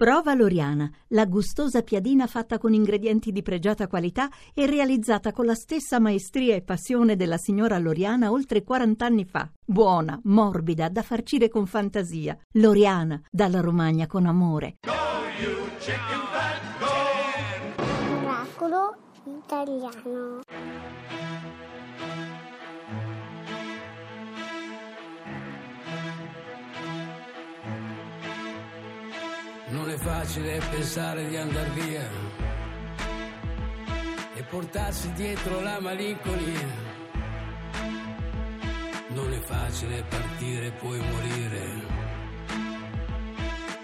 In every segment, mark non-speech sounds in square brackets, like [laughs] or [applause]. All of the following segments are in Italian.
Prova Loriana, la gustosa piadina fatta con ingredienti di pregiata qualità e realizzata con la stessa maestria e passione della signora Loriana oltre 40 anni fa. Buona, morbida, da farcire con fantasia. Loriana, dalla Romagna con amore. Miracolo italiano. È facile pensare di andar via e portarsi dietro la malinconia. Non è facile partire e poi morire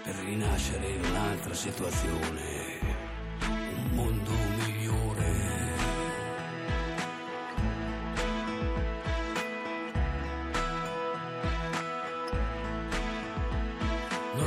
per rinascere in un'altra situazione, un mondo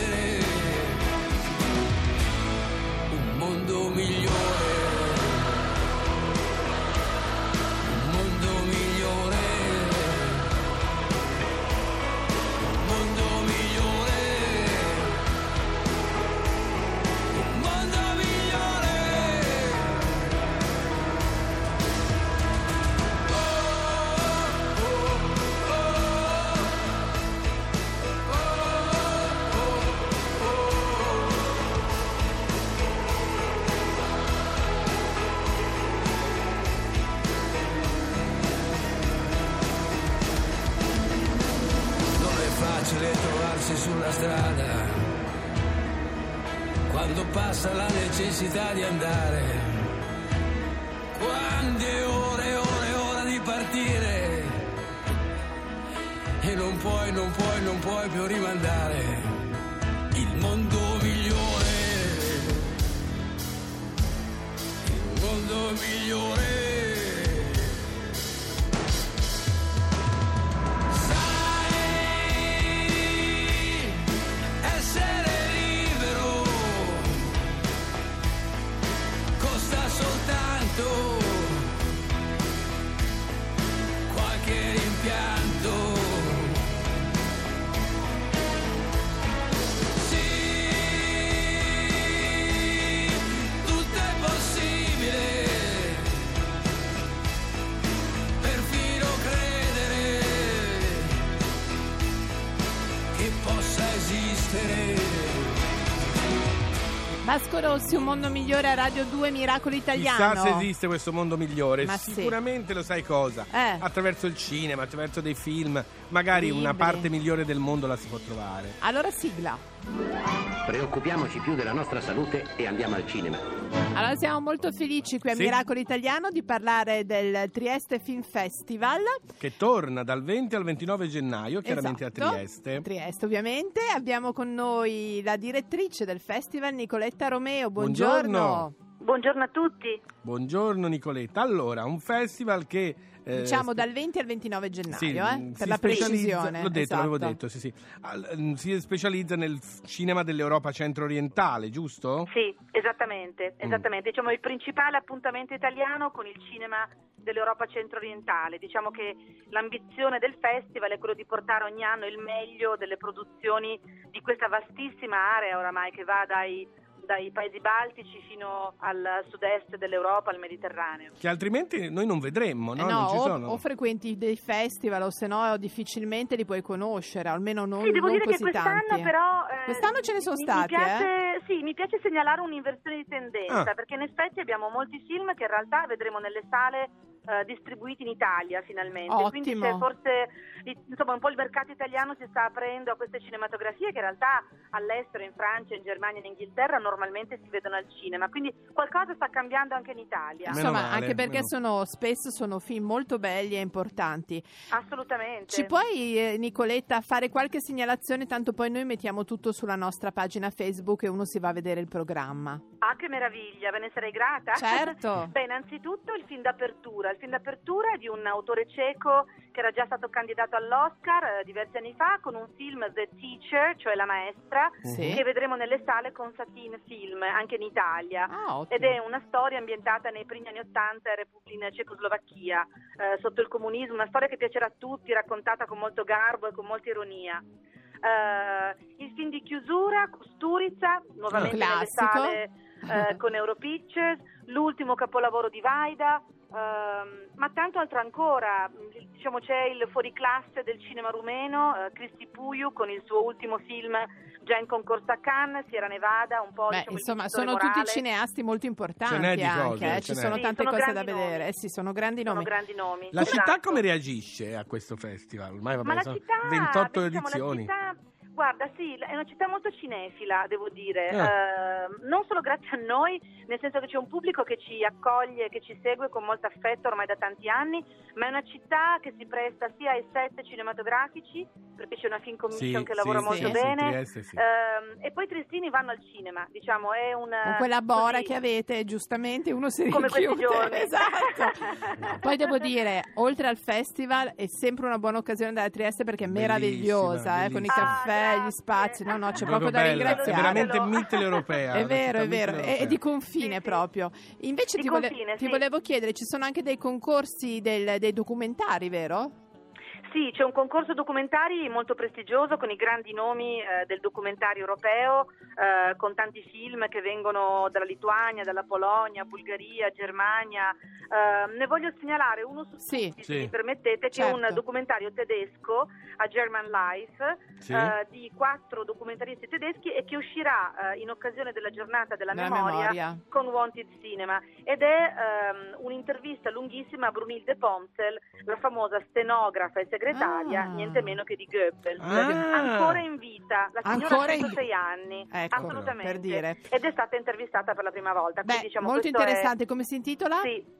say necessità di andare. Quante ore e ore e ore di partire e non puoi, non puoi, non puoi più rimandare il mondo migliore. Il mondo migliore. Vasco Rossi, Un mondo migliore a Radio 2 Miracolo Italiano. Chissà se esiste questo mondo migliore. Ma sì. Sicuramente lo sai cosa? Eh. Attraverso il cinema, attraverso dei film, magari una Libri. parte migliore del mondo la si può trovare. Allora sigla. Preoccupiamoci più della nostra salute e andiamo al cinema. Allora siamo molto felici qui a Sì. Miracolo Italiano di parlare del Trieste Film Festival. Che torna dal 20 al 29 gennaio, chiaramente Esatto. a Trieste. Trieste ovviamente. Abbiamo con noi la direttrice del festival Nicoletta Romeo. Buongiorno. Buongiorno. Buongiorno a tutti. Buongiorno Nicoletta. Allora, un festival che... eh, Diciamo dal 20 al 29 gennaio, sì, eh, mm, per la precisione. L'ho detto, esatto. l'avevo detto, sì, sì. Al- mm, si specializza nel cinema dell'Europa centro-orientale, giusto? Sì, esattamente, Mm. esattamente. Diciamo il principale appuntamento italiano con il cinema dell'Europa centro-orientale. Diciamo che l'ambizione del festival è quello di portare ogni anno il meglio delle produzioni di questa vastissima area oramai che va dai dai paesi baltici fino al sud-est dell'Europa, al Mediterraneo. Che altrimenti noi non vedremmo, no? Eh non ci o, sono. o frequenti dei festival o se no difficilmente li puoi conoscere, almeno non, sì, devo non dire che così quest'anno tanti. però Quest'anno ce ne sono mi- stati, mi piace, Sì, mi piace segnalare un'inversione di tendenza, Ah. perché in effetti abbiamo molti film che in realtà vedremo nelle sale eh, distribuiti in Italia finalmente. Quindi Ottimo. c'è forse insomma un po' il mercato italiano si sta aprendo a queste cinematografie che in realtà all'estero, in Francia, in Germania, in Inghilterra normalmente si vedono al cinema. Quindi qualcosa sta cambiando anche in Italia. Meno Insomma, male, anche perché meno- sono, spesso sono film molto belli e importanti. Assolutamente. Ci puoi, eh, Nicoletta, fare qualche segnalazione? Tanto poi noi mettiamo tutto sulla nostra pagina Facebook e uno si va a vedere il programma. Ah, che meraviglia, ve ne sarei grata. Certo. [laughs] Beh, innanzitutto il film d'apertura. Il film d'apertura è di un autore cieco che era già stato candidato all'Oscar eh, diversi anni fa con un film The Teacher, cioè La Maestra, Sì. che vedremo nelle sale con Satin Film, anche in Italia. Ah. Ed è una storia ambientata nei primi anni Ottanta in Cecoslovacchia, eh, sotto il comunismo, una storia che piacerà a tutti, raccontata con molto garbo e con molta ironia. Eh, il film di chiusura, Kusturica, nuovamente nelle sale eh, con Europictures, l'ultimo capolavoro di Vaida, ehm, ma tanto altro ancora. Diciamo c'è il fuoriclasse del cinema rumeno, eh, Cristi Puiu con il suo ultimo film già in concorso a Cannes, Sierra Nevada, un po' Beh, diciamo, insomma, sono tutti morale. cineasti molto importanti Ce n'è di anche, cose, eh, ce ci n'è. sono Sì, tante sono cose da vedere. nomi. Eh sì, sono grandi Sono nomi. grandi nomi. La città Esatto. come reagisce a questo festival? Ormai vabbè, Ma la sono città, 28 beh, diciamo, edizioni. La città, guarda, sì, è una città molto cinefila, devo dire. Eh. Eh, non solo grazie a noi, nel senso che c'è un pubblico che ci accoglie, che ci segue con molto affetto ormai da tanti anni, ma è una città che si presta sia ai set cinematografici, perché c'è una film commission Sì, che lavora sì, molto sì, bene. Trieste sì. ehm, e poi i triestini vanno al cinema, diciamo, è un Con quella bora così- che avete, giustamente uno si Come questi rinchiude. giorni. [laughs] Esatto. [laughs] Poi devo dire, oltre al festival, è sempre una buona occasione andare a Trieste perché è Bellissima, meravigliosa, eh, con i bellissima. caffè, Ah, gli spazi. No, no, c'è Proprio proprio da bella, ringraziare. È veramente mitteleuropea. [laughs] È vero, è vero, è, di confine proprio. Invece ti, vole- confine, ti sì. volevo chiedere, ci sono anche dei concorsi del- dei documentari, vero? Sì, c'è un concorso documentari molto prestigioso con i grandi nomi eh, del documentario europeo, eh, con tanti film che vengono dalla Lituania, dalla Polonia, Bulgaria, Germania. Eh, ne voglio segnalare uno su Sì. tutti, Sì. se mi permettete, che è un Certo. documentario tedesco a German Life Sì. eh, di quattro documentaristi tedeschi e che uscirà eh, in occasione della giornata della Della memoria, memoria. con Wanted Cinema ed è ehm, un'intervista lunghissima a Brunilde Pomzel, la famosa stenografa e segretaria, Ah. niente meno che di Goebbels, Ah. ancora in vita, la signora Ancora ha in 106 anni, Ecco, assolutamente, per dire. ed è stata intervistata per la prima volta. Beh, diciamo, molto questo è- interessante. Come si intitola? Sì.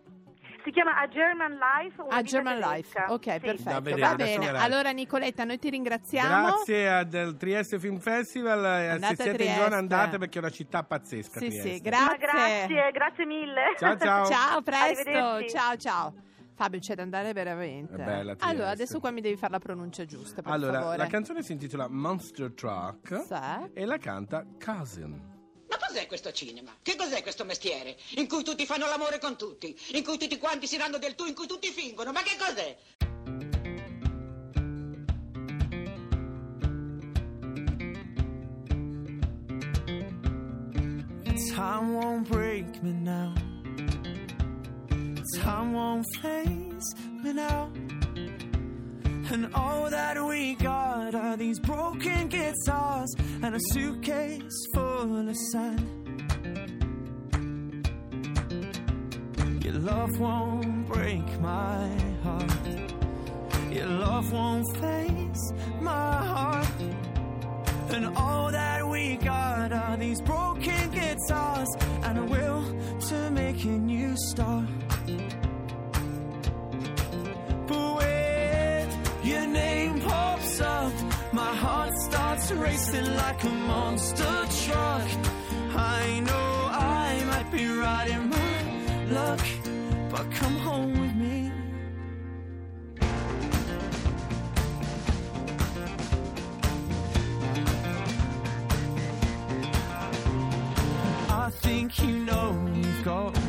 Si chiama A German Life, A German. Life. Ok, Sì. perfetto. Vedere, Va bene. Allora, Nicoletta, noi ti ringraziamo. Grazie a- del Trieste Film Festival. eh, Andate Se siete in zona andate perché è una città pazzesca. Sì, Trieste. sì, grazie. Ma grazie, grazie mille. Ciao, ciao. Ciao, presto. Ciao, ciao. Fabio, c'è da andare veramente. Bella allora, adesso qua mi devi fare la pronuncia giusta, per Allora, favore. la canzone si intitola Monster Truck Sì. e la canta Cousin. Ma cos'è questo cinema? Che cos'è questo mestiere? In cui tutti fanno l'amore con tutti, in cui tutti quanti si danno del tu, in cui tutti fingono. Ma che cos'è? Time won't break me now. Time won't face me now. And all that we got are these broken guitars and a suitcase full of sand. Your love won't break my heart. Your love won't face my heart. And all that we got are these broken guitars and a will to make a new start. Racing like a monster truck. I know I might be riding my luck, but come home with me. I think you know you've got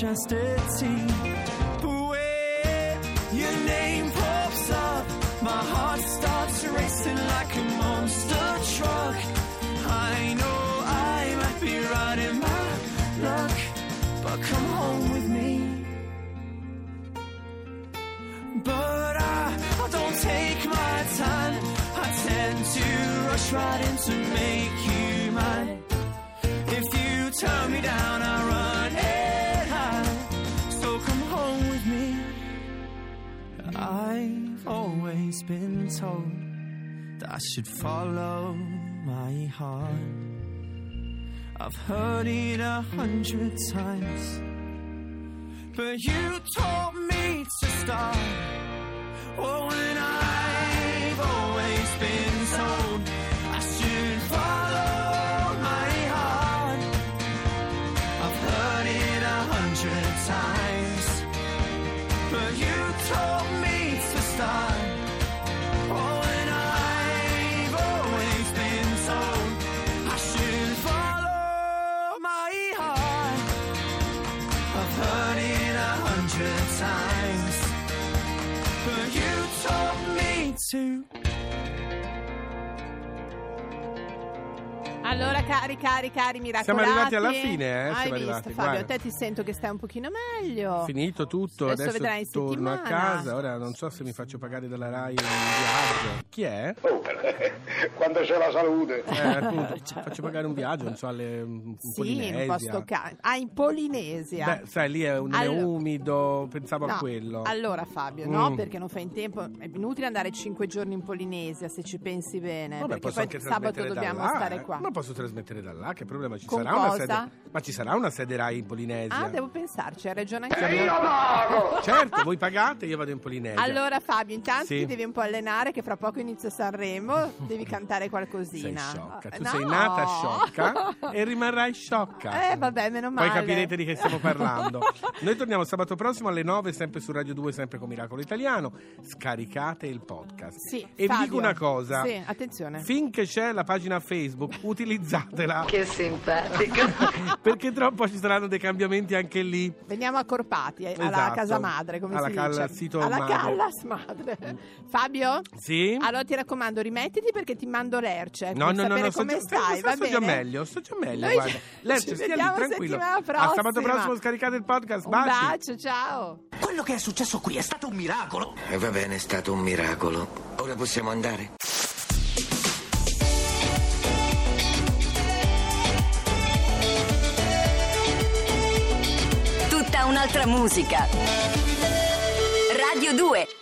chastity. But when your name pops up, my heart starts racing like a monster truck. I know I might be riding my luck, but come home with me. But I, I don't take my time. I tend to rush right in to make you mine. If you turn me down, I always been told that I should follow my heart. I've heard it a hundred times, but you taught me to start. Oh, and I've always been Allora, cari, cari, cari miracolati. Siamo arrivati alla fine, eh, Hai siamo visto, arrivati, Fabio? guarda. A te ti sento che stai un pochino meglio. Finito tutto, Adesso adesso, vedrai in torno a settimana. casa. Ora non so se mi faccio pagare dalla Rai un viaggio. Chi è? Oh, [laughs] quando c'è la salute. Eh, appunto, [laughs] faccio pagare un viaggio, non so, alle Sì, in un Polinesia. posto ca- Ah, in Polinesia. Beh, sai, lì è, un, è Allora- umido, pensavo No, a quello. Allora Fabio, no, Mm. perché non fai in tempo. È inutile andare cinque giorni in Polinesia se ci pensi bene. Vabbè, perché poi sabato dobbiamo là, stare eh. qua. Ma posso trasmettere da là, che problema ci Con sarà? Una cosa? sede... Ma ci sarà una sede Rai in Polinesia? Ah, devo pensarci, hai ragione anche Sì, tu. abbiamo- Certo, voi pagate, io vado in Polinesia. Allora Fabio, intanto Sì. ti devi un po' allenare che fra poco inizia Sanremo, devi cantare sei qualcosina. sciocca, tu No. sei nata sciocca [laughs] e rimarrai sciocca. Eh vabbè, meno male. Poi capirete di che stiamo [laughs] parlando. Noi torniamo sabato prossimo alle 9, sempre su Radio 2, sempre con Miracolo Italiano. Scaricate il podcast. Sì, e vi Fabio. dico una cosa. Sì, attenzione. Finché c'è la pagina Facebook, utilizzatela. Che simpatico. [laughs] perché troppo ci saranno dei cambiamenti anche lì. Veniamo accorpati eh, alla Esatto. casa madre, come Alla si dice. sito alla madre. callas madre. Fabio? Sì? Allora ti raccomando, rimettiti perché ti mando l'erce. No, per no, no, sapere no, sto come già, stai, sto, va sto bene? già meglio, sto già meglio, Noi guarda. Lerce, stia lì tranquillo. settimana A sabato prossima. prossimo scaricate il podcast. Un Baci. bacio, ciao. Quello che è successo qui è stato un miracolo. E va bene, è stato un miracolo. Ora possiamo andare? Un'altra musica. Radio 2